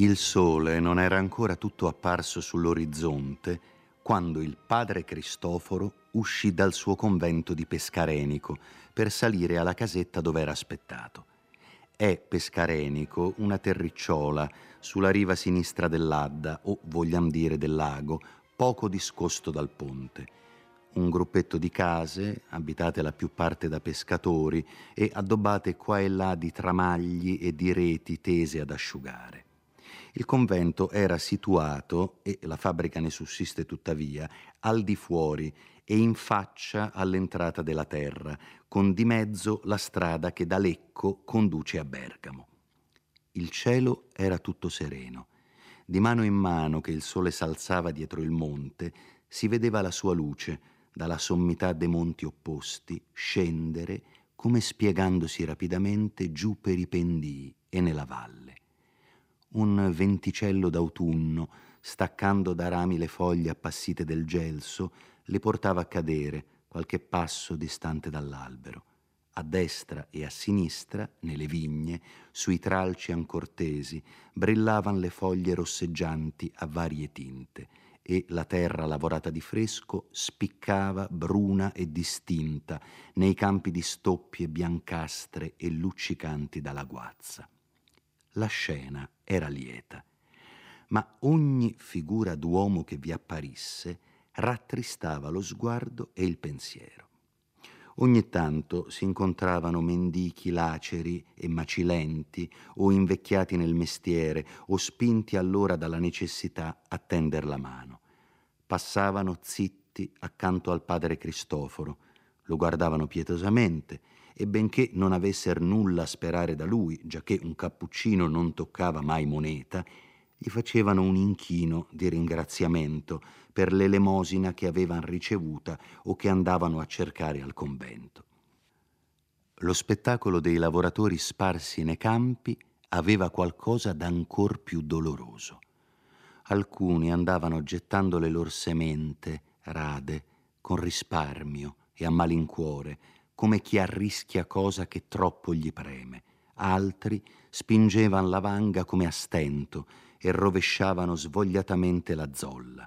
Il sole non era ancora tutto apparso sull'orizzonte quando il padre Cristoforo uscì dal suo convento di Pescarenico per salire alla casetta dove era aspettato. È Pescarenico una terricciola sulla riva sinistra dell'Adda, o vogliam dire del lago, poco discosto dal ponte. Un gruppetto di case, abitate la più parte da pescatori e addobbate qua e là di tramagli e di reti tese ad asciugare. Il convento era situato, e la fabbrica ne sussiste tuttavia, al di fuori e in faccia all'entrata della terra, con di mezzo la strada che da Lecco conduce a Bergamo. Il cielo era tutto sereno. Di mano in mano che il sole s'alzava dietro il monte, si vedeva la sua luce, dalla sommità dei monti opposti, scendere come spiegandosi rapidamente giù per i pendii e nella valle un venticello d'autunno, staccando da rami le foglie appassite del gelso, le portava a cadere qualche passo distante dall'albero. A destra e a sinistra, nelle vigne, sui tralci ancor tesi, brillavano le foglie rosseggianti a varie tinte e la terra lavorata di fresco spiccava bruna e distinta nei campi di stoppie biancastre e luccicanti dalla guazza la scena era lieta, ma ogni figura d'uomo che vi apparisse rattristava lo sguardo e il pensiero. Ogni tanto si incontravano mendichi laceri e macilenti o invecchiati nel mestiere o spinti allora dalla necessità a tender la mano. Passavano zitti accanto al padre Cristoforo, lo guardavano pietosamente e benché non avesser nulla a sperare da lui, giacché un cappuccino non toccava mai moneta, gli facevano un inchino di ringraziamento per l'elemosina che avevano ricevuta o che andavano a cercare al convento. Lo spettacolo dei lavoratori sparsi nei campi aveva qualcosa d'ancor più doloroso. Alcuni andavano gettando le loro semente, rade, con risparmio e a malincuore, come chi arrischia cosa che troppo gli preme. Altri spingevan la vanga come a stento e rovesciavano svogliatamente la zolla.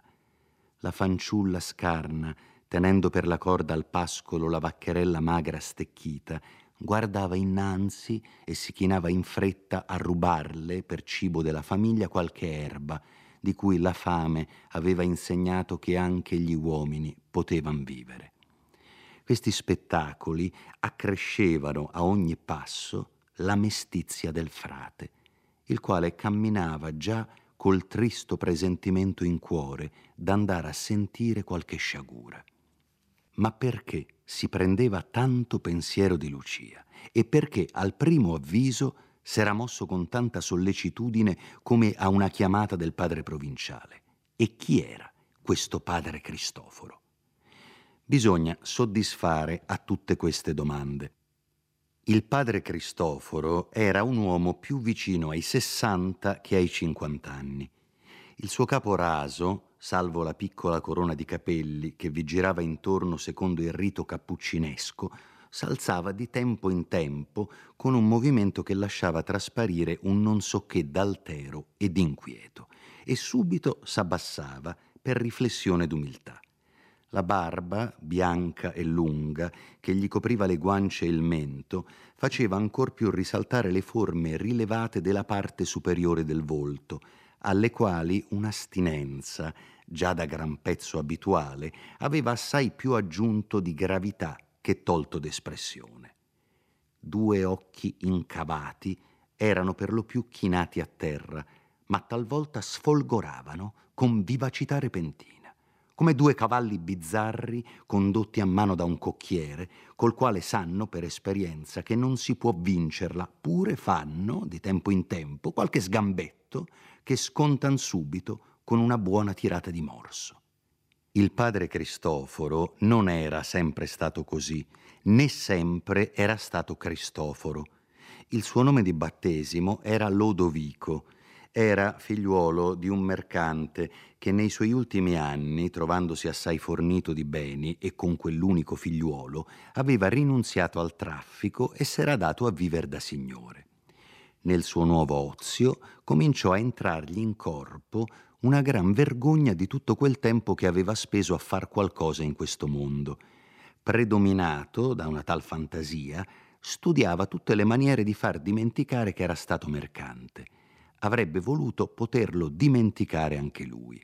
La fanciulla scarna, tenendo per la corda al pascolo la vaccherella magra stecchita, guardava innanzi e si chinava in fretta a rubarle per cibo della famiglia qualche erba di cui la fame aveva insegnato che anche gli uomini potevano vivere. Questi spettacoli accrescevano a ogni passo la mestizia del frate, il quale camminava già col tristo presentimento in cuore d'andare a sentire qualche sciagura. Ma perché si prendeva tanto pensiero di Lucia e perché al primo avviso s'era mosso con tanta sollecitudine come a una chiamata del padre provinciale? E chi era questo padre Cristoforo? Bisogna soddisfare a tutte queste domande. Il padre Cristoforo era un uomo più vicino ai 60 che ai 50 anni. Il suo capo raso, salvo la piccola corona di capelli che vi girava intorno secondo il rito cappuccinesco, s'alzava di tempo in tempo con un movimento che lasciava trasparire un non so che d'altero ed inquieto, e subito s'abbassava per riflessione d'umiltà. La barba, bianca e lunga, che gli copriva le guance e il mento, faceva ancor più risaltare le forme rilevate della parte superiore del volto, alle quali un'astinenza, già da gran pezzo abituale, aveva assai più aggiunto di gravità che tolto d'espressione. Due occhi incavati erano per lo più chinati a terra, ma talvolta sfolgoravano con vivacità repentina come due cavalli bizzarri condotti a mano da un cocchiere, col quale sanno per esperienza che non si può vincerla, pure fanno, di tempo in tempo, qualche sgambetto che scontan subito con una buona tirata di morso. Il padre Cristoforo non era sempre stato così, né sempre era stato Cristoforo. Il suo nome di battesimo era Lodovico era figliuolo di un mercante che nei suoi ultimi anni, trovandosi assai fornito di beni e con quell'unico figliuolo, aveva rinunziato al traffico e s'era dato a vivere da signore. Nel suo nuovo ozio cominciò a entrargli in corpo una gran vergogna di tutto quel tempo che aveva speso a far qualcosa in questo mondo. Predominato da una tal fantasia, studiava tutte le maniere di far dimenticare che era stato mercante. Avrebbe voluto poterlo dimenticare anche lui.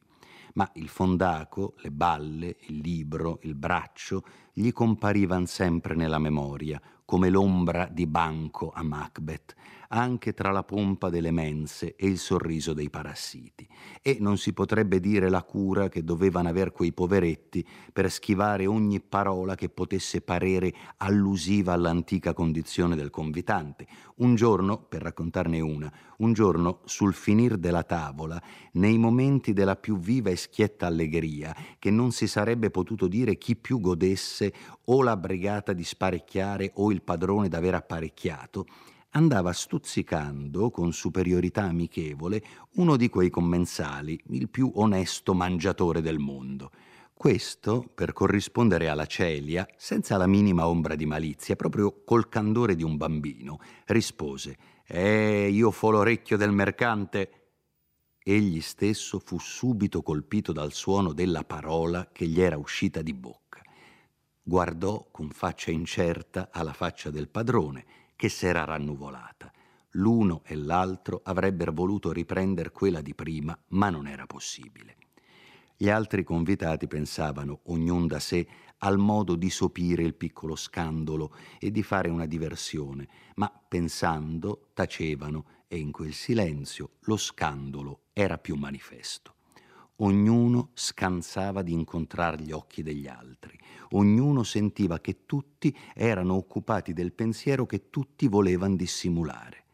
Ma il fondaco, le balle, il libro, il braccio gli comparivan sempre nella memoria, come l'ombra di Banco a Macbeth, anche tra la pompa delle mense e il sorriso dei parassiti. E non si potrebbe dire la cura che dovevano aver quei poveretti per schivare ogni parola che potesse parere allusiva all'antica condizione del convitante. Un giorno, per raccontarne una, un giorno sul finir della tavola, nei momenti della più viva e schietta allegria, che non si sarebbe potuto dire chi più godesse o la brigata di sparecchiare o il padrone d'aver apparecchiato, andava stuzzicando con superiorità amichevole uno di quei commensali, il più onesto mangiatore del mondo. Questo, per corrispondere alla Celia, senza la minima ombra di malizia, proprio col candore di un bambino, rispose: Eh, io fo l'orecchio del mercante. Egli stesso fu subito colpito dal suono della parola che gli era uscita di bocca guardò con faccia incerta alla faccia del padrone, che s'era rannuvolata. L'uno e l'altro avrebbero voluto riprendere quella di prima, ma non era possibile. Gli altri convitati pensavano, ognun da sé, al modo di sopire il piccolo scandalo e di fare una diversione, ma pensando tacevano e in quel silenzio lo scandalo era più manifesto. Ognuno scansava di incontrare gli occhi degli altri, ognuno sentiva che tutti erano occupati del pensiero che tutti volevano dissimulare.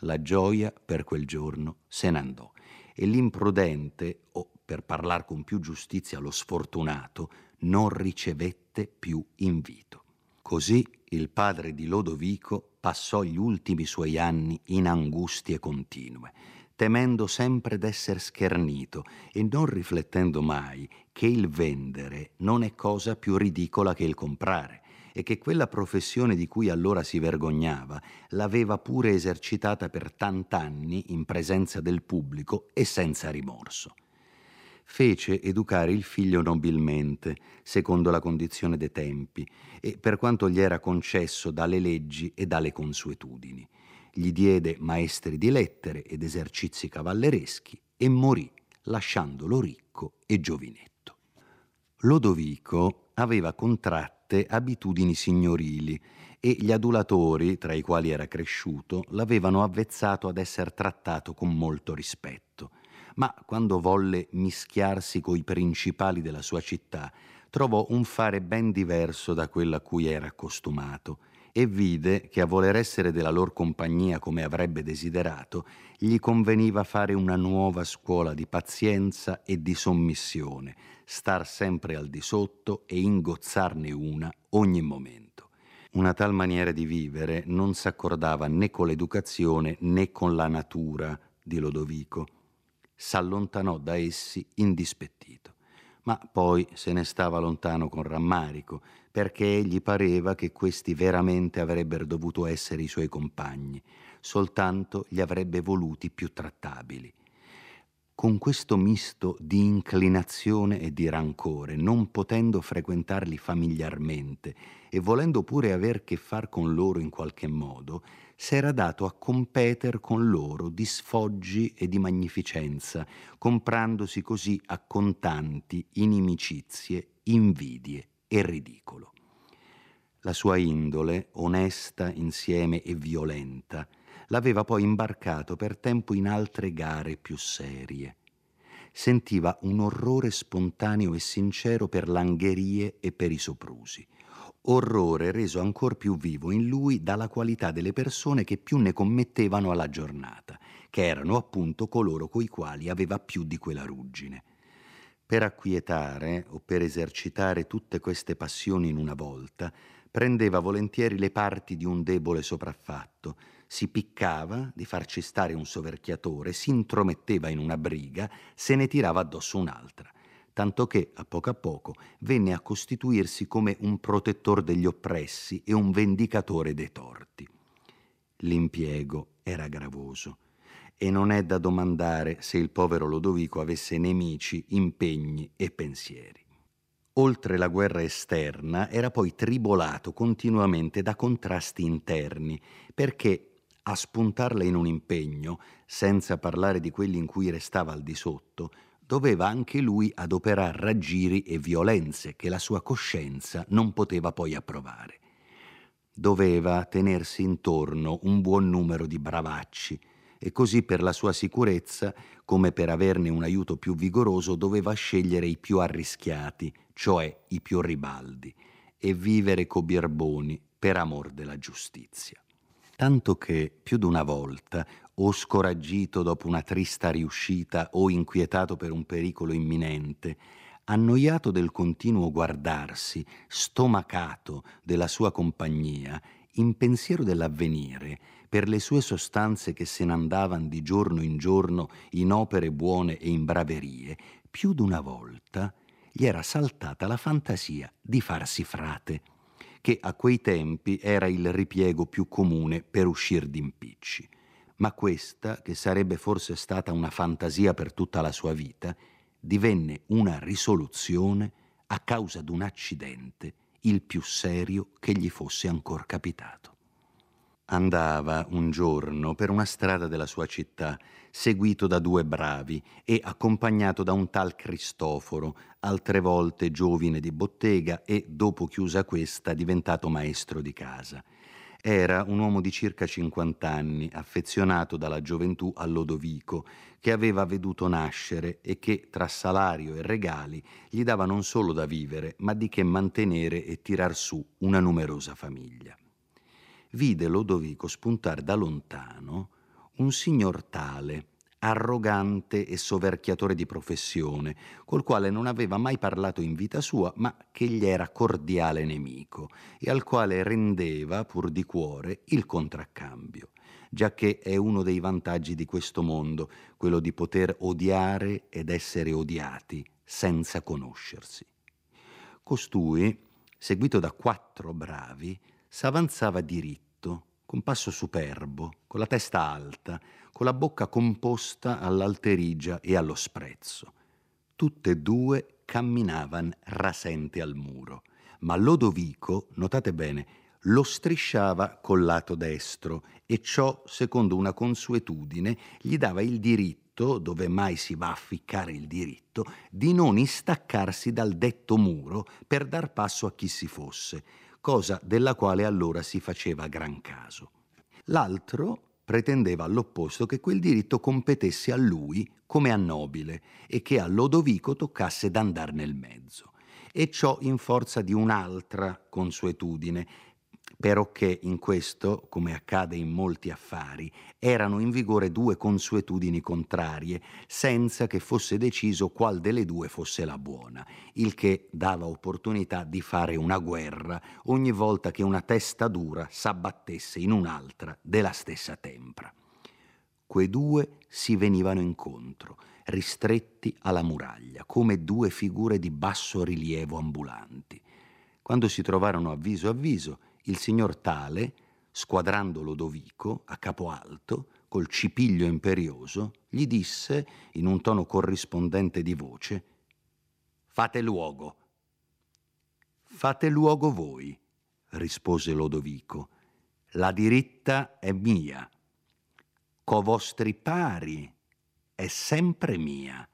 La gioia per quel giorno se ne andò e l'imprudente, o per parlare con più giustizia lo sfortunato, non ricevette più invito. Così il padre di Lodovico passò gli ultimi suoi anni in angustie continue temendo sempre d'esser schernito e non riflettendo mai che il vendere non è cosa più ridicola che il comprare e che quella professione di cui allora si vergognava l'aveva pure esercitata per tant'anni in presenza del pubblico e senza rimorso. Fece educare il figlio nobilmente, secondo la condizione dei tempi, e per quanto gli era concesso dalle leggi e dalle consuetudini gli diede maestri di lettere ed esercizi cavallereschi e morì, lasciandolo ricco e giovinetto. Lodovico aveva contratte abitudini signorili e gli adulatori, tra i quali era cresciuto, l'avevano avvezzato ad essere trattato con molto rispetto. Ma quando volle mischiarsi coi principali della sua città, trovò un fare ben diverso da quello a cui era accostumato e vide che a voler essere della lor compagnia come avrebbe desiderato, gli conveniva fare una nuova scuola di pazienza e di sommissione, star sempre al di sotto e ingozzarne una ogni momento. Una tal maniera di vivere non s'accordava né con l'educazione né con la natura di Lodovico. S'allontanò da essi indispettito ma poi se ne stava lontano con rammarico, perché gli pareva che questi veramente avrebbero dovuto essere i suoi compagni, soltanto li avrebbe voluti più trattabili. Con questo misto di inclinazione e di rancore, non potendo frequentarli familiarmente e volendo pure aver che far con loro in qualche modo, s'era dato a competer con loro di sfoggi e di magnificenza, comprandosi così a contanti inimicizie, invidie e ridicolo. La sua indole, onesta insieme e violenta, l'aveva poi imbarcato per tempo in altre gare più serie. Sentiva un orrore spontaneo e sincero per l'angherie e per i soprusi orrore reso ancor più vivo in lui dalla qualità delle persone che più ne commettevano alla giornata, che erano appunto coloro coi quali aveva più di quella ruggine. Per acquietare o per esercitare tutte queste passioni in una volta, prendeva volentieri le parti di un debole sopraffatto, si piccava di farci stare un soverchiatore, si intrometteva in una briga, se ne tirava addosso un'altra tanto che a poco a poco venne a costituirsi come un protettor degli oppressi e un vendicatore dei torti. L'impiego era gravoso e non è da domandare se il povero Lodovico avesse nemici, impegni e pensieri. Oltre la guerra esterna era poi tribolato continuamente da contrasti interni, perché a spuntarla in un impegno, senza parlare di quelli in cui restava al di sotto, doveva anche lui adoperare raggiri e violenze che la sua coscienza non poteva poi approvare. Doveva tenersi intorno un buon numero di bravacci e così per la sua sicurezza, come per averne un aiuto più vigoroso, doveva scegliere i più arrischiati, cioè i più ribaldi, e vivere co birboni per amor della giustizia. Tanto che più d'una volta, o scoraggito dopo una trista riuscita o inquietato per un pericolo imminente, annoiato del continuo guardarsi, stomacato della sua compagnia, in pensiero dell'avvenire, per le sue sostanze che se n'andavano di giorno in giorno in opere buone e in braverie, più d'una volta gli era saltata la fantasia di farsi frate, che a quei tempi era il ripiego più comune per uscir d'impicci. Ma questa, che sarebbe forse stata una fantasia per tutta la sua vita, divenne una risoluzione a causa d'un accidente, il più serio che gli fosse ancora capitato. Andava un giorno per una strada della sua città, seguito da due bravi e accompagnato da un tal Cristoforo, altre volte giovine di bottega e, dopo chiusa questa, diventato maestro di casa. Era un uomo di circa 50 anni, affezionato dalla gioventù a Lodovico, che aveva veduto nascere e che, tra salario e regali, gli dava non solo da vivere, ma di che mantenere e tirar su una numerosa famiglia. Vide Lodovico spuntare da lontano un signor tale, arrogante e soverchiatore di professione, col quale non aveva mai parlato in vita sua, ma che gli era cordiale nemico e al quale rendeva, pur di cuore, il contraccambio, giacché è uno dei vantaggi di questo mondo, quello di poter odiare ed essere odiati senza conoscersi. Costui, seguito da quattro bravi, s'avanzava diritto, con passo superbo, con la testa alta, con la bocca composta all'alterigia e allo sprezzo. Tutte e due camminavan rasente al muro, ma Lodovico, notate bene, lo strisciava col lato destro e ciò, secondo una consuetudine, gli dava il diritto, dove mai si va a ficcare il diritto, di non istaccarsi dal detto muro per dar passo a chi si fosse, cosa della quale allora si faceva gran caso. L'altro pretendeva all'opposto che quel diritto competesse a lui come a nobile e che a Lodovico toccasse d'andar nel mezzo, e ciò in forza di un'altra consuetudine perocché in questo, come accade in molti affari, erano in vigore due consuetudini contrarie, senza che fosse deciso qual delle due fosse la buona, il che dava opportunità di fare una guerra ogni volta che una testa dura s'abbattesse in un'altra della stessa tempra. Quei due si venivano incontro, ristretti alla muraglia, come due figure di basso rilievo ambulanti. Quando si trovarono a viso a viso, il signor Tale, squadrando Lodovico a capo alto, col cipiglio imperioso, gli disse, in un tono corrispondente di voce, Fate luogo. Fate luogo voi, rispose Lodovico. La diritta è mia. Co vostri pari è sempre mia.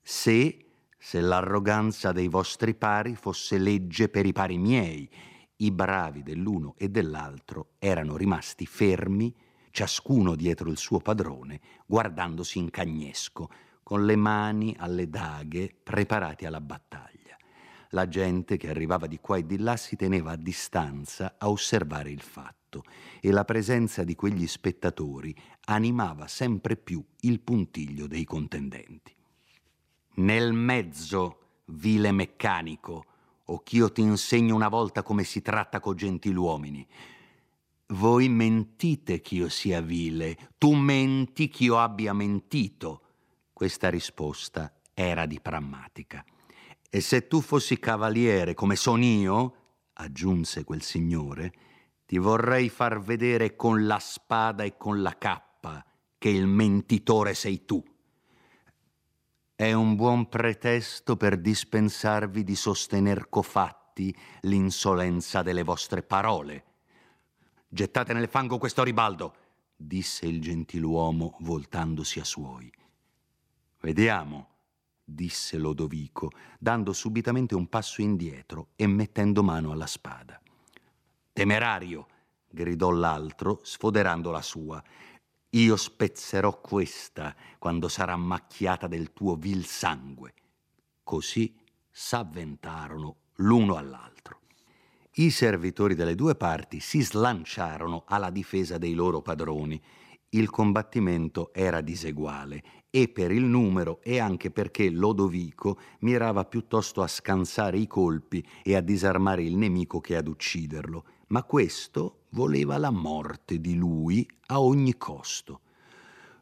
Se, se l'arroganza dei vostri pari fosse legge per i pari miei, i bravi dell'uno e dell'altro erano rimasti fermi, ciascuno dietro il suo padrone, guardandosi in cagnesco, con le mani alle daghe, preparati alla battaglia. La gente che arrivava di qua e di là si teneva a distanza a osservare il fatto e la presenza di quegli spettatori animava sempre più il puntiglio dei contendenti. Nel mezzo, vile meccanico, o ch'io ti insegno una volta come si tratta co gentiluomini. Voi mentite ch'io sia vile, tu menti ch'io abbia mentito. Questa risposta era di prammatica. E se tu fossi cavaliere come son io, aggiunse quel signore, ti vorrei far vedere con la spada e con la cappa che il mentitore sei tu. È un buon pretesto per dispensarvi di sostener cofatti l'insolenza delle vostre parole. Gettate nel fango questo ribaldo, disse il gentiluomo voltandosi a suoi. Vediamo, disse Lodovico, dando subitamente un passo indietro e mettendo mano alla spada. Temerario, gridò l'altro, sfoderando la sua. Io spezzerò questa quando sarà macchiata del tuo vil sangue. Così s'avventarono l'uno all'altro. I servitori delle due parti si slanciarono alla difesa dei loro padroni. Il combattimento era diseguale e per il numero e anche perché Lodovico mirava piuttosto a scansare i colpi e a disarmare il nemico che ad ucciderlo, ma questo voleva la morte di lui a ogni costo.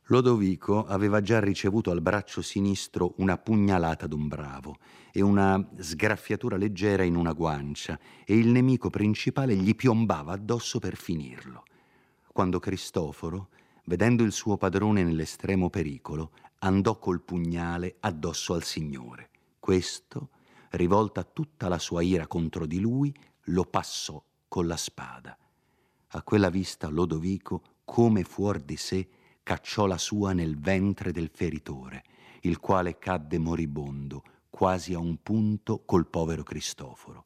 Lodovico aveva già ricevuto al braccio sinistro una pugnalata d'un bravo e una sgraffiatura leggera in una guancia e il nemico principale gli piombava addosso per finirlo. Quando Cristoforo, vedendo il suo padrone nell'estremo pericolo, andò col pugnale addosso al Signore. Questo, rivolta tutta la sua ira contro di lui, lo passò con la spada. A quella vista Lodovico, come fuor di sé, cacciò la sua nel ventre del feritore, il quale cadde moribondo, quasi a un punto col povero Cristoforo.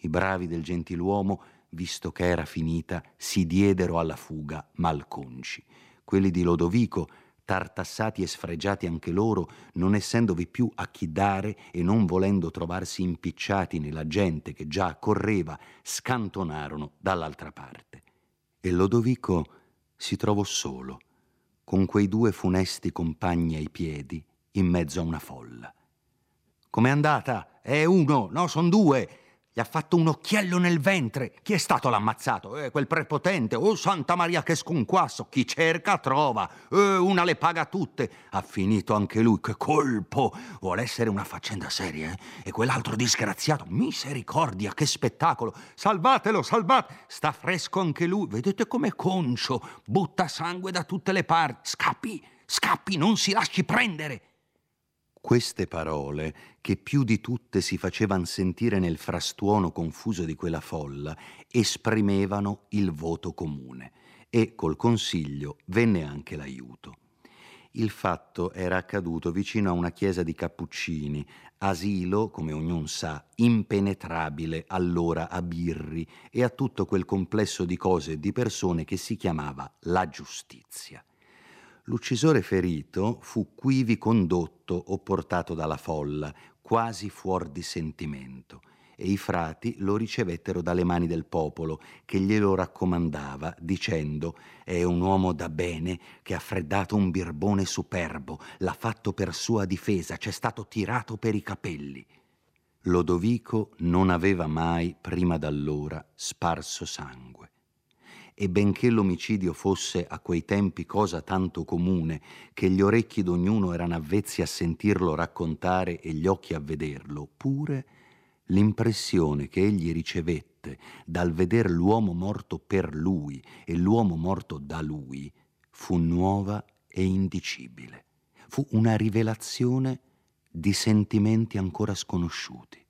I bravi del gentiluomo, visto che era finita, si diedero alla fuga malconci. Quelli di Lodovico, tartassati e sfregiati anche loro, non essendovi più a chi dare e non volendo trovarsi impicciati nella gente che già correva, scantonarono dall'altra parte. E Lodovico si trovò solo con quei due funesti compagni ai piedi, in mezzo a una folla. Com'è andata? È uno, no, son due. Gli ha fatto un occhiello nel ventre. Chi è stato l'ammazzato? Eh, quel prepotente. Oh, Santa Maria, che sconquasso. Chi cerca, trova. Eh, una le paga tutte. Ha finito anche lui. Che colpo. Vuole essere una faccenda seria, eh? E quell'altro disgraziato. Misericordia, che spettacolo. Salvatelo, salvate. Sta fresco anche lui. Vedete com'è concio. Butta sangue da tutte le parti. Scappi, scappi, non si lasci prendere. Queste parole, che più di tutte si facevan sentire nel frastuono confuso di quella folla, esprimevano il voto comune e col consiglio venne anche l'aiuto. Il fatto era accaduto vicino a una chiesa di cappuccini, asilo, come ognuno sa, impenetrabile allora a birri e a tutto quel complesso di cose e di persone che si chiamava la giustizia. L'uccisore ferito fu quivi condotto o portato dalla folla, quasi fuor di sentimento, e i frati lo ricevettero dalle mani del popolo, che glielo raccomandava, dicendo è un uomo da bene che ha freddato un birbone superbo, l'ha fatto per sua difesa, c'è stato tirato per i capelli. Lodovico non aveva mai, prima d'allora, sparso sangue e benché l'omicidio fosse a quei tempi cosa tanto comune che gli orecchi d'ognuno erano avvezzi a sentirlo raccontare e gli occhi a vederlo, pure l'impressione che egli ricevette dal veder l'uomo morto per lui e l'uomo morto da lui fu nuova e indicibile. Fu una rivelazione di sentimenti ancora sconosciuti.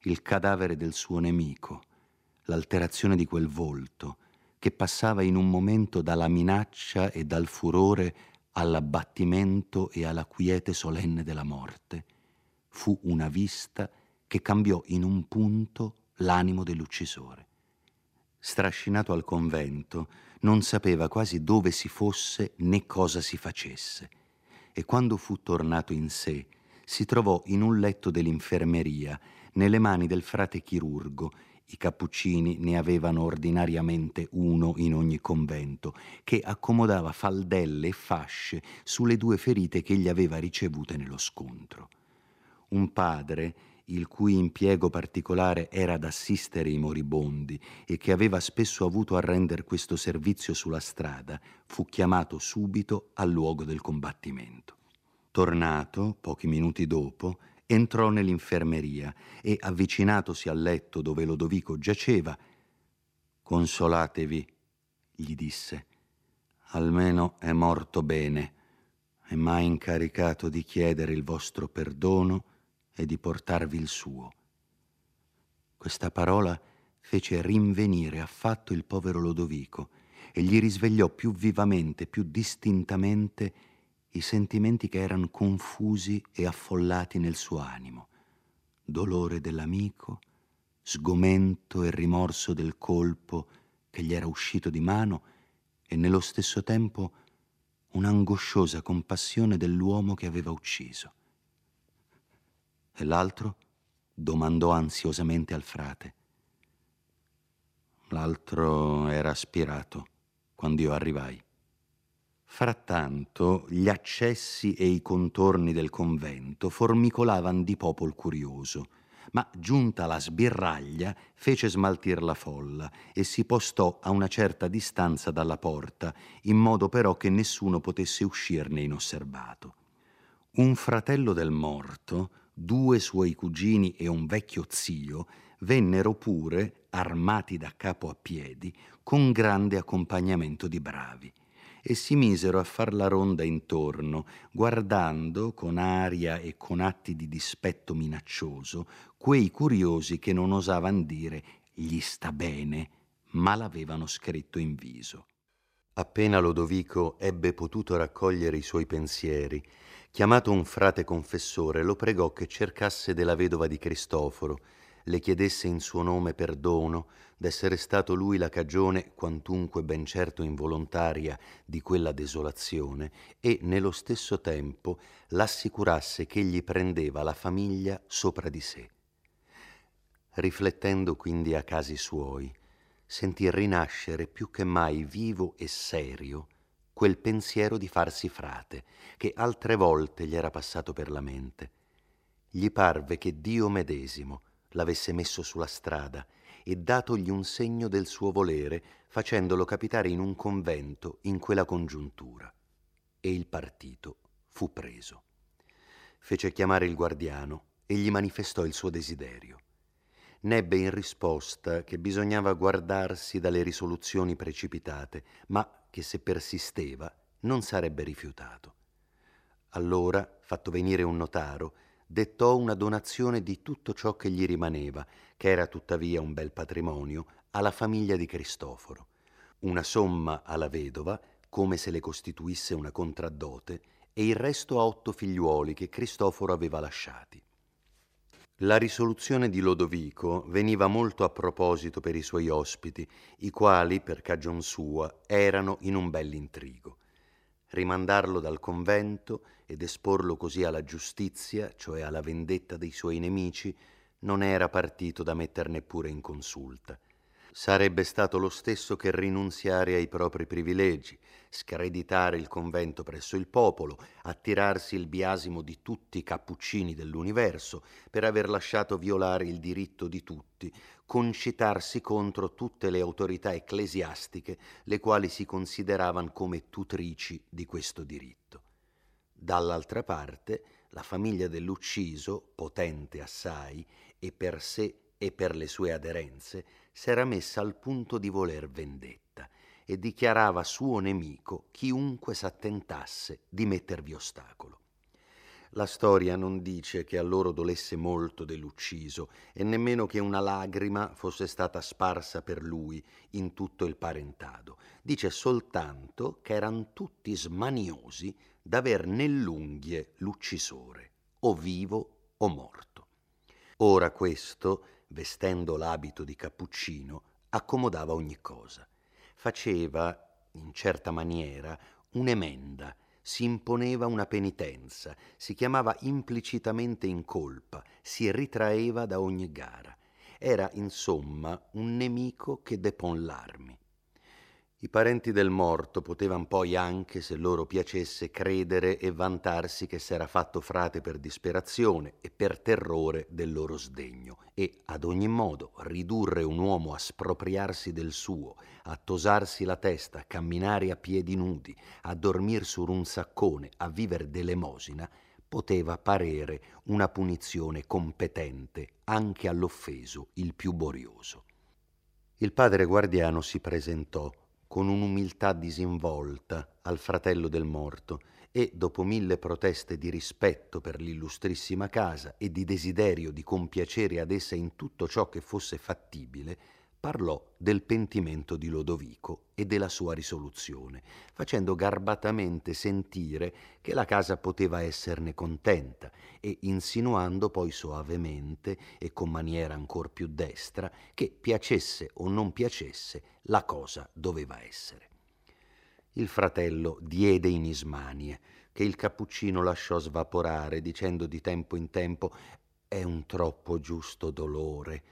Il cadavere del suo nemico, l'alterazione di quel volto, che passava in un momento dalla minaccia e dal furore all'abbattimento e alla quiete solenne della morte, fu una vista che cambiò in un punto l'animo dell'uccisore. Strascinato al convento, non sapeva quasi dove si fosse né cosa si facesse, e quando fu tornato in sé, si trovò in un letto dell'infermeria, nelle mani del frate chirurgo, i cappuccini ne avevano ordinariamente uno in ogni convento, che accomodava faldelle e fasce sulle due ferite che egli aveva ricevute nello scontro. Un padre, il cui impiego particolare era ad assistere i moribondi e che aveva spesso avuto a rendere questo servizio sulla strada, fu chiamato subito al luogo del combattimento. Tornato, pochi minuti dopo, entrò nell'infermeria e, avvicinatosi al letto dove Lodovico giaceva, Consolatevi, gli disse, almeno è morto bene e m'ha incaricato di chiedere il vostro perdono e di portarvi il suo. Questa parola fece rinvenire affatto il povero Lodovico e gli risvegliò più vivamente, più distintamente i sentimenti che erano confusi e affollati nel suo animo. Dolore dell'amico, sgomento e rimorso del colpo che gli era uscito di mano e nello stesso tempo un'angosciosa compassione dell'uomo che aveva ucciso. E l'altro domandò ansiosamente al frate. L'altro era aspirato quando io arrivai. Frattanto gli accessi e i contorni del convento formicolavano di popol curioso, ma giunta la sbirraglia fece smaltir la folla e si postò a una certa distanza dalla porta, in modo però che nessuno potesse uscirne inosservato. Un fratello del morto, due suoi cugini e un vecchio zio vennero pure, armati da capo a piedi, con grande accompagnamento di bravi, e si misero a far la ronda intorno, guardando con aria e con atti di dispetto minaccioso quei curiosi che non osavan dire gli sta bene, ma l'avevano scritto in viso. Appena Lodovico ebbe potuto raccogliere i suoi pensieri, chiamato un frate confessore, lo pregò che cercasse della vedova di Cristoforo, le chiedesse in suo nome perdono d'essere stato lui la cagione, quantunque ben certo involontaria, di quella desolazione e nello stesso tempo l'assicurasse che egli prendeva la famiglia sopra di sé. Riflettendo quindi a casi suoi, sentì rinascere più che mai vivo e serio quel pensiero di farsi frate, che altre volte gli era passato per la mente. Gli parve che Dio medesimo, l'avesse messo sulla strada e datogli un segno del suo volere, facendolo capitare in un convento in quella congiuntura. E il partito fu preso. Fece chiamare il guardiano e gli manifestò il suo desiderio. Nebbe in risposta che bisognava guardarsi dalle risoluzioni precipitate, ma che se persisteva non sarebbe rifiutato. Allora, fatto venire un notaro, dettò una donazione di tutto ciò che gli rimaneva, che era tuttavia un bel patrimonio, alla famiglia di Cristoforo. Una somma alla vedova, come se le costituisse una contraddote, e il resto a otto figliuoli che Cristoforo aveva lasciati. La risoluzione di Lodovico veniva molto a proposito per i suoi ospiti, i quali, per cagion sua, erano in un bell'intrigo rimandarlo dal convento ed esporlo così alla giustizia, cioè alla vendetta dei suoi nemici, non era partito da metter neppure in consulta. Sarebbe stato lo stesso che rinunziare ai propri privilegi, screditare il convento presso il popolo, attirarsi il biasimo di tutti i cappuccini dell'universo per aver lasciato violare il diritto di tutti, concitarsi contro tutte le autorità ecclesiastiche, le quali si consideravano come tutrici di questo diritto. Dall'altra parte, la famiglia dell'ucciso, potente assai, e per sé e per le sue aderenze, s'era messa al punto di voler vendetta e dichiarava suo nemico chiunque s'attentasse di mettervi ostacolo. La storia non dice che a loro dolesse molto dell'ucciso e nemmeno che una lagrima fosse stata sparsa per lui in tutto il parentado. Dice soltanto che erano tutti smaniosi d'aver nell'unghie l'uccisore, o vivo o morto. Ora questo, vestendo l'abito di cappuccino, accomodava ogni cosa. Faceva, in certa maniera, un'emenda si imponeva una penitenza, si chiamava implicitamente in colpa, si ritraeva da ogni gara. Era, insomma, un nemico che depon l'armi. I parenti del morto potevano poi anche, se loro piacesse, credere e vantarsi che s'era fatto frate per disperazione e per terrore del loro sdegno e, ad ogni modo, ridurre un uomo a spropriarsi del suo, a tosarsi la testa, a camminare a piedi nudi, a dormir su un saccone, a vivere d'elemosina, poteva parere una punizione competente anche all'offeso il più borioso. Il padre guardiano si presentò con un'umiltà disinvolta al fratello del morto e, dopo mille proteste di rispetto per l'illustrissima casa e di desiderio di compiacere ad essa in tutto ciò che fosse fattibile, parlò del pentimento di Lodovico e della sua risoluzione, facendo garbatamente sentire che la casa poteva esserne contenta e insinuando poi soavemente e con maniera ancor più destra che piacesse o non piacesse la cosa doveva essere. Il fratello diede in ismanie, che il cappuccino lasciò svaporare, dicendo di tempo in tempo è un troppo giusto dolore,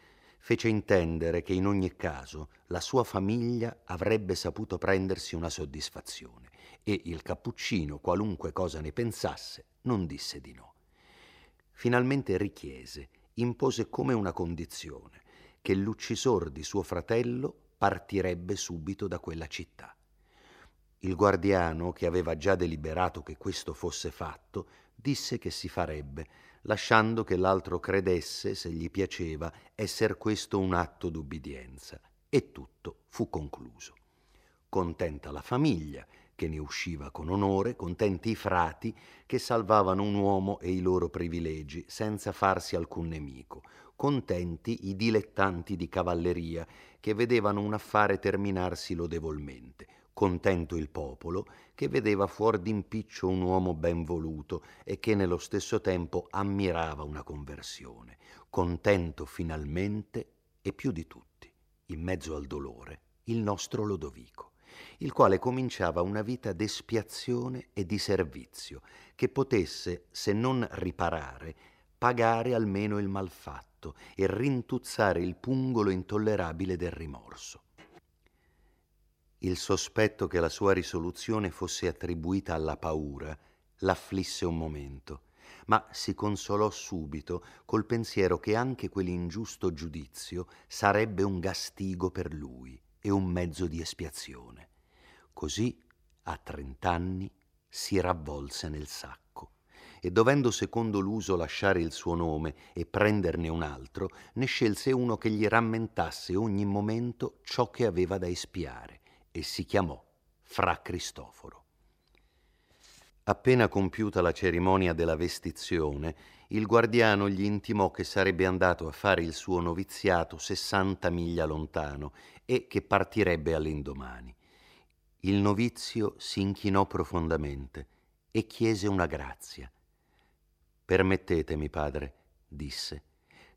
fece intendere che in ogni caso la sua famiglia avrebbe saputo prendersi una soddisfazione e il cappuccino, qualunque cosa ne pensasse, non disse di no. Finalmente richiese, impose come una condizione, che l'uccisor di suo fratello partirebbe subito da quella città. Il guardiano, che aveva già deliberato che questo fosse fatto, disse che si farebbe, lasciando che l'altro credesse, se gli piaceva, esser questo un atto d'ubbidienza. E tutto fu concluso. Contenta la famiglia, che ne usciva con onore, contenti i frati, che salvavano un uomo e i loro privilegi, senza farsi alcun nemico, contenti i dilettanti di cavalleria, che vedevano un affare terminarsi lodevolmente, contento il popolo, che vedeva fuor d'impiccio un uomo ben voluto e che nello stesso tempo ammirava una conversione, contento finalmente e più di tutti, in mezzo al dolore, il nostro Lodovico, il quale cominciava una vita d'espiazione e di servizio, che potesse, se non riparare, pagare almeno il malfatto e rintuzzare il pungolo intollerabile del rimorso. Il sospetto che la sua risoluzione fosse attribuita alla paura l'afflisse un momento, ma si consolò subito col pensiero che anche quell'ingiusto giudizio sarebbe un gastigo per lui e un mezzo di espiazione. Così, a trent'anni, si ravvolse nel sacco e dovendo secondo l'uso lasciare il suo nome e prenderne un altro, ne scelse uno che gli rammentasse ogni momento ciò che aveva da espiare e si chiamò Fra Cristoforo. Appena compiuta la cerimonia della vestizione, il guardiano gli intimò che sarebbe andato a fare il suo noviziato sessanta miglia lontano e che partirebbe all'indomani. Il novizio si inchinò profondamente e chiese una grazia. Permettetemi, padre, disse,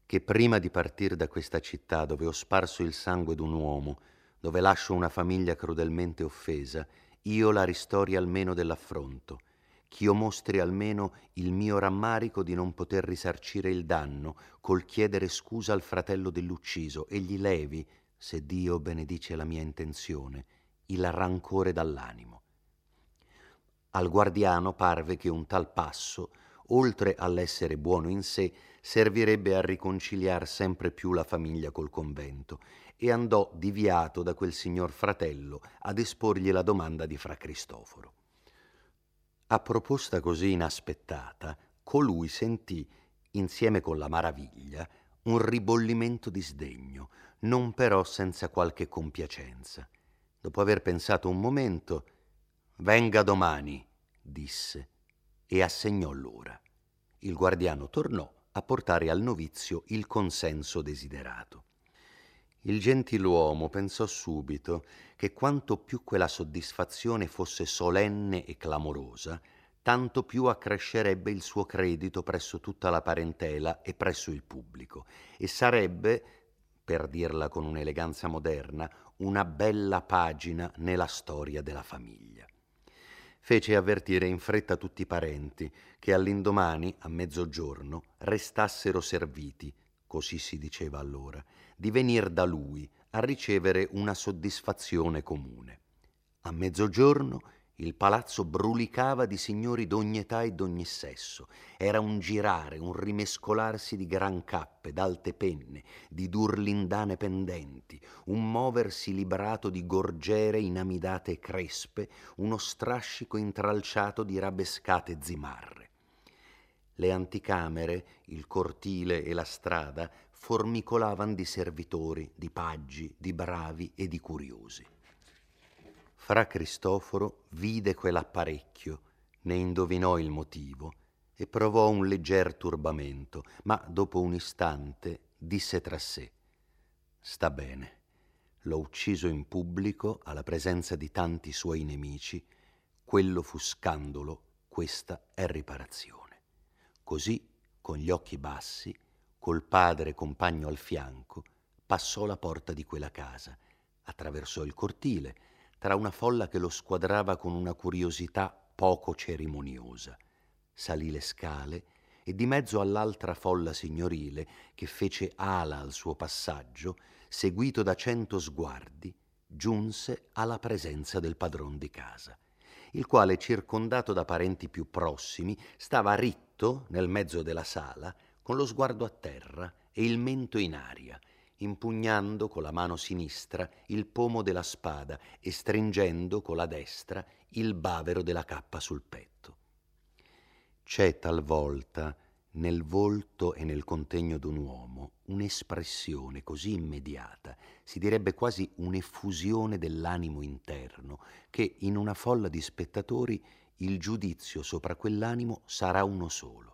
che prima di partire da questa città dove ho sparso il sangue d'un uomo, dove lascio una famiglia crudelmente offesa, io la ristori almeno dell'affronto, ch'io mostri almeno il mio rammarico di non poter risarcire il danno col chiedere scusa al fratello dell'ucciso e gli levi, se Dio benedice la mia intenzione, il rancore dall'animo. Al guardiano parve che un tal passo, oltre all'essere buono in sé, servirebbe a riconciliar sempre più la famiglia col convento e andò diviato da quel signor fratello ad esporgli la domanda di fra Cristoforo. A proposta così inaspettata, colui sentì, insieme con la maraviglia, un ribollimento di sdegno, non però senza qualche compiacenza. Dopo aver pensato un momento, venga domani, disse, e assegnò l'ora. Il guardiano tornò a portare al novizio il consenso desiderato. Il gentiluomo pensò subito che quanto più quella soddisfazione fosse solenne e clamorosa, tanto più accrescerebbe il suo credito presso tutta la parentela e presso il pubblico, e sarebbe, per dirla con un'eleganza moderna, una bella pagina nella storia della famiglia. Fece avvertire in fretta tutti i parenti che all'indomani, a mezzogiorno, restassero serviti, così si diceva allora, di venir da lui a ricevere una soddisfazione comune. A mezzogiorno il palazzo brulicava di signori d'ogni età e d'ogni sesso. Era un girare, un rimescolarsi di gran cappe, d'alte penne, di durlindane pendenti, un moversi librato di gorgiere inamidate e crespe, uno strascico intralciato di rabescate zimarre. Le anticamere, il cortile e la strada formicolavano di servitori, di paggi, di bravi e di curiosi. Fra Cristoforo vide quell'apparecchio, ne indovinò il motivo e provò un legger turbamento, ma dopo un istante disse tra sé, sta bene, l'ho ucciso in pubblico alla presenza di tanti suoi nemici, quello fu scandalo, questa è riparazione. Così, con gli occhi bassi, col padre compagno al fianco, passò la porta di quella casa, attraversò il cortile, tra una folla che lo squadrava con una curiosità poco cerimoniosa. Salì le scale e di mezzo all'altra folla signorile che fece ala al suo passaggio, seguito da cento sguardi, giunse alla presenza del padron di casa, il quale, circondato da parenti più prossimi, stava ritto nel mezzo della sala, con lo sguardo a terra e il mento in aria, impugnando con la mano sinistra il pomo della spada e stringendo con la destra il bavero della cappa sul petto. C'è talvolta nel volto e nel contegno d'un uomo un'espressione così immediata, si direbbe quasi un'effusione dell'animo interno, che in una folla di spettatori il giudizio sopra quell'animo sarà uno solo.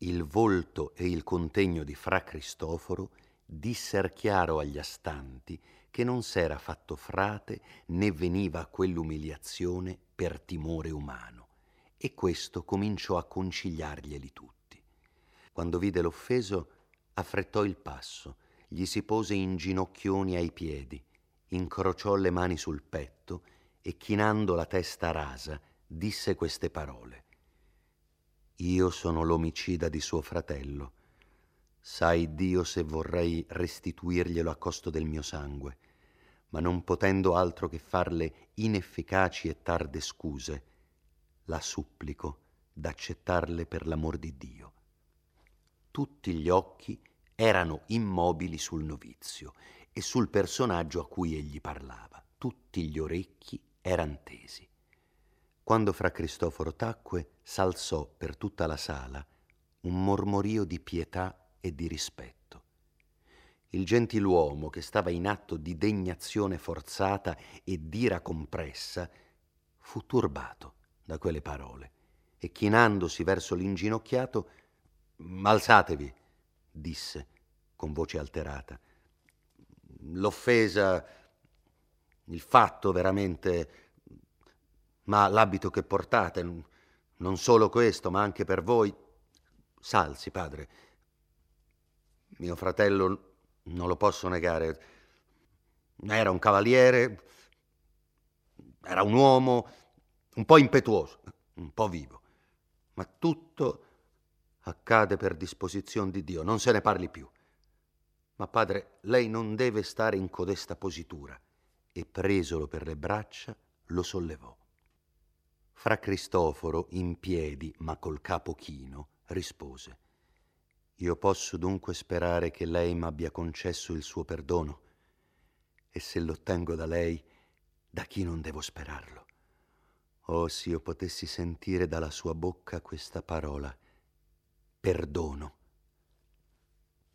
Il volto e il contegno di Fra Cristoforo disser chiaro agli astanti che non s'era fatto frate né veniva a quell'umiliazione per timore umano, e questo cominciò a conciliarglieli tutti. Quando vide l'offeso, affrettò il passo, gli si pose in ginocchioni ai piedi, incrociò le mani sul petto e chinando la testa rasa disse queste parole. Io sono l'omicida di suo fratello Sai Dio se vorrei restituirglielo a costo del mio sangue, ma non potendo altro che farle inefficaci e tarde scuse, la supplico d'accettarle per l'amor di Dio. Tutti gli occhi erano immobili sul novizio e sul personaggio a cui egli parlava. Tutti gli orecchi eran tesi. Quando fra Cristoforo tacque, s'alzò per tutta la sala un mormorio di pietà e di rispetto. Il gentiluomo, che stava in atto di degnazione forzata e d'ira compressa, fu turbato da quelle parole e chinandosi verso l'inginocchiato, Alzatevi, disse con voce alterata. L'offesa, il fatto veramente, ma l'abito che portate, non solo questo, ma anche per voi. Salsi, padre, mio fratello, non lo posso negare, era un cavaliere, era un uomo un po' impetuoso, un po' vivo, ma tutto accade per disposizione di Dio, non se ne parli più. Ma padre, lei non deve stare in codesta positura. E presolo per le braccia, lo sollevò. Fra Cristoforo, in piedi, ma col capo chino, rispose io posso dunque sperare che lei m'abbia concesso il suo perdono e se l'ottengo da lei, da chi non devo sperarlo? Oh, se io potessi sentire dalla sua bocca questa parola, perdono.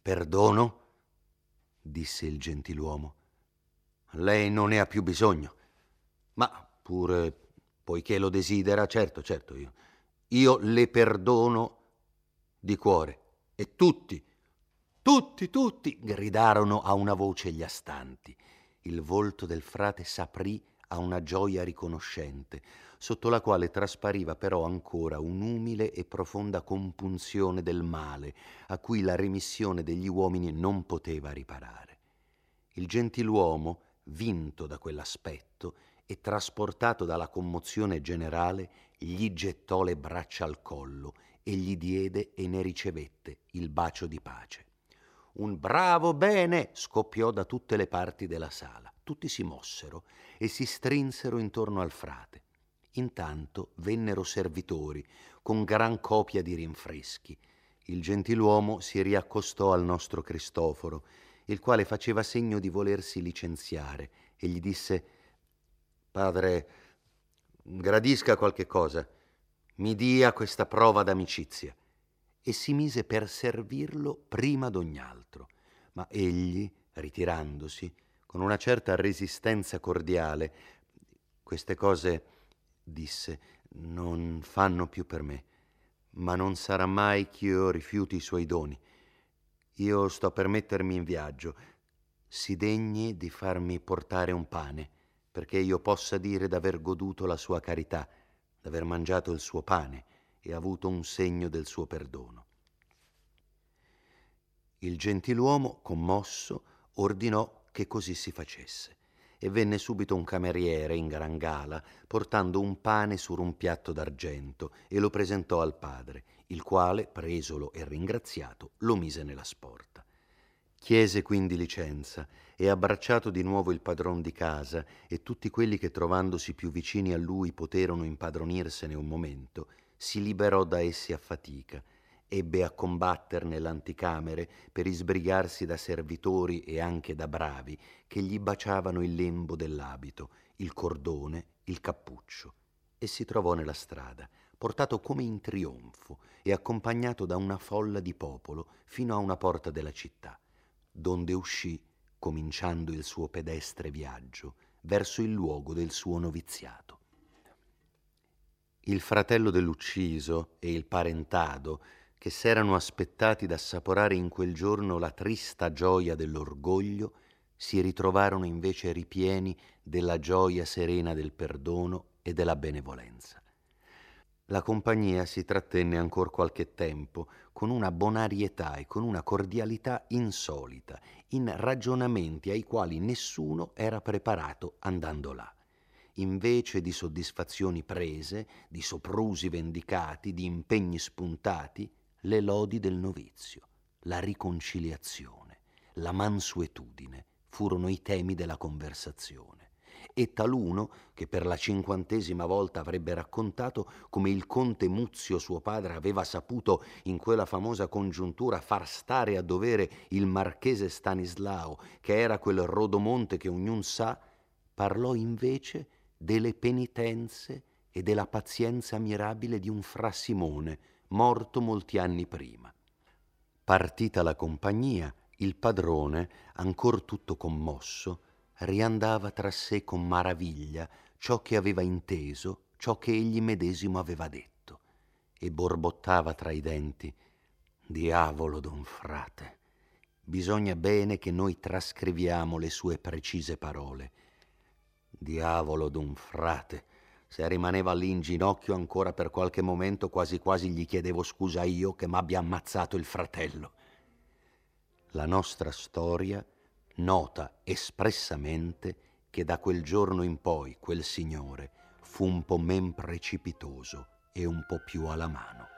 Perdono? disse il gentiluomo. Lei non ne ha più bisogno. Ma pure, poiché lo desidera, certo, certo, io, io le perdono di cuore. E tutti, tutti, tutti gridarono a una voce gli astanti. Il volto del frate s'aprì a una gioia riconoscente, sotto la quale traspariva però ancora un'umile e profonda compunzione del male, a cui la remissione degli uomini non poteva riparare. Il gentiluomo, vinto da quell'aspetto e trasportato dalla commozione generale, gli gettò le braccia al collo e gli diede e ne ricevette il bacio di pace. Un bravo bene scoppiò da tutte le parti della sala. Tutti si mossero e si strinsero intorno al frate. Intanto vennero servitori con gran copia di rinfreschi. Il gentiluomo si riaccostò al nostro Cristoforo, il quale faceva segno di volersi licenziare, e gli disse Padre, gradisca qualche cosa mi dia questa prova d'amicizia. e si mise per servirlo prima d'ogni altro. Ma egli, ritirandosi, con una certa resistenza cordiale, queste cose, disse, non fanno più per me, ma non sarà mai ch'io rifiuti i suoi doni. Io sto per mettermi in viaggio. Si degni di farmi portare un pane, perché io possa dire d'aver goduto la sua carità, d'aver mangiato il suo pane e avuto un segno del suo perdono. Il gentiluomo, commosso, ordinò che così si facesse e venne subito un cameriere in gran gala portando un pane su un piatto d'argento e lo presentò al padre, il quale, presolo e ringraziato, lo mise nella sporta. Chiese quindi licenza e abbracciato di nuovo il padron di casa e tutti quelli che trovandosi più vicini a lui poterono impadronirsene un momento, si liberò da essi a fatica. Ebbe a combatter nell'anticamere per isbrigarsi da servitori e anche da bravi che gli baciavano il lembo dell'abito, il cordone, il cappuccio, e si trovò nella strada, portato come in trionfo e accompagnato da una folla di popolo fino a una porta della città, donde uscì, cominciando il suo pedestre viaggio, verso il luogo del suo noviziato. Il fratello dell'ucciso e il parentado che s'erano aspettati d'assaporare in quel giorno la trista gioia dell'orgoglio, si ritrovarono invece ripieni della gioia serena del perdono e della benevolenza. La compagnia si trattenne ancor qualche tempo con una bonarietà e con una cordialità insolita, in ragionamenti ai quali nessuno era preparato andando là. Invece di soddisfazioni prese, di soprusi vendicati, di impegni spuntati, le lodi del novizio, la riconciliazione, la mansuetudine furono i temi della conversazione e taluno, che per la cinquantesima volta avrebbe raccontato come il conte Muzio suo padre aveva saputo in quella famosa congiuntura far stare a dovere il marchese Stanislao, che era quel rodomonte che ognun sa, parlò invece delle penitenze e della pazienza mirabile di un fra Simone, morto molti anni prima. Partita la compagnia, il padrone, ancor tutto commosso, riandava tra sé con maraviglia ciò che aveva inteso, ciò che egli medesimo aveva detto, e borbottava tra i denti, Diavolo, don frate, bisogna bene che noi trascriviamo le sue precise parole. Diavolo d'un frate, se rimaneva lì in ginocchio ancora per qualche momento quasi quasi gli chiedevo scusa io che m'abbia ammazzato il fratello. La nostra storia nota espressamente che da quel giorno in poi quel signore fu un po' men precipitoso e un po' più alla mano.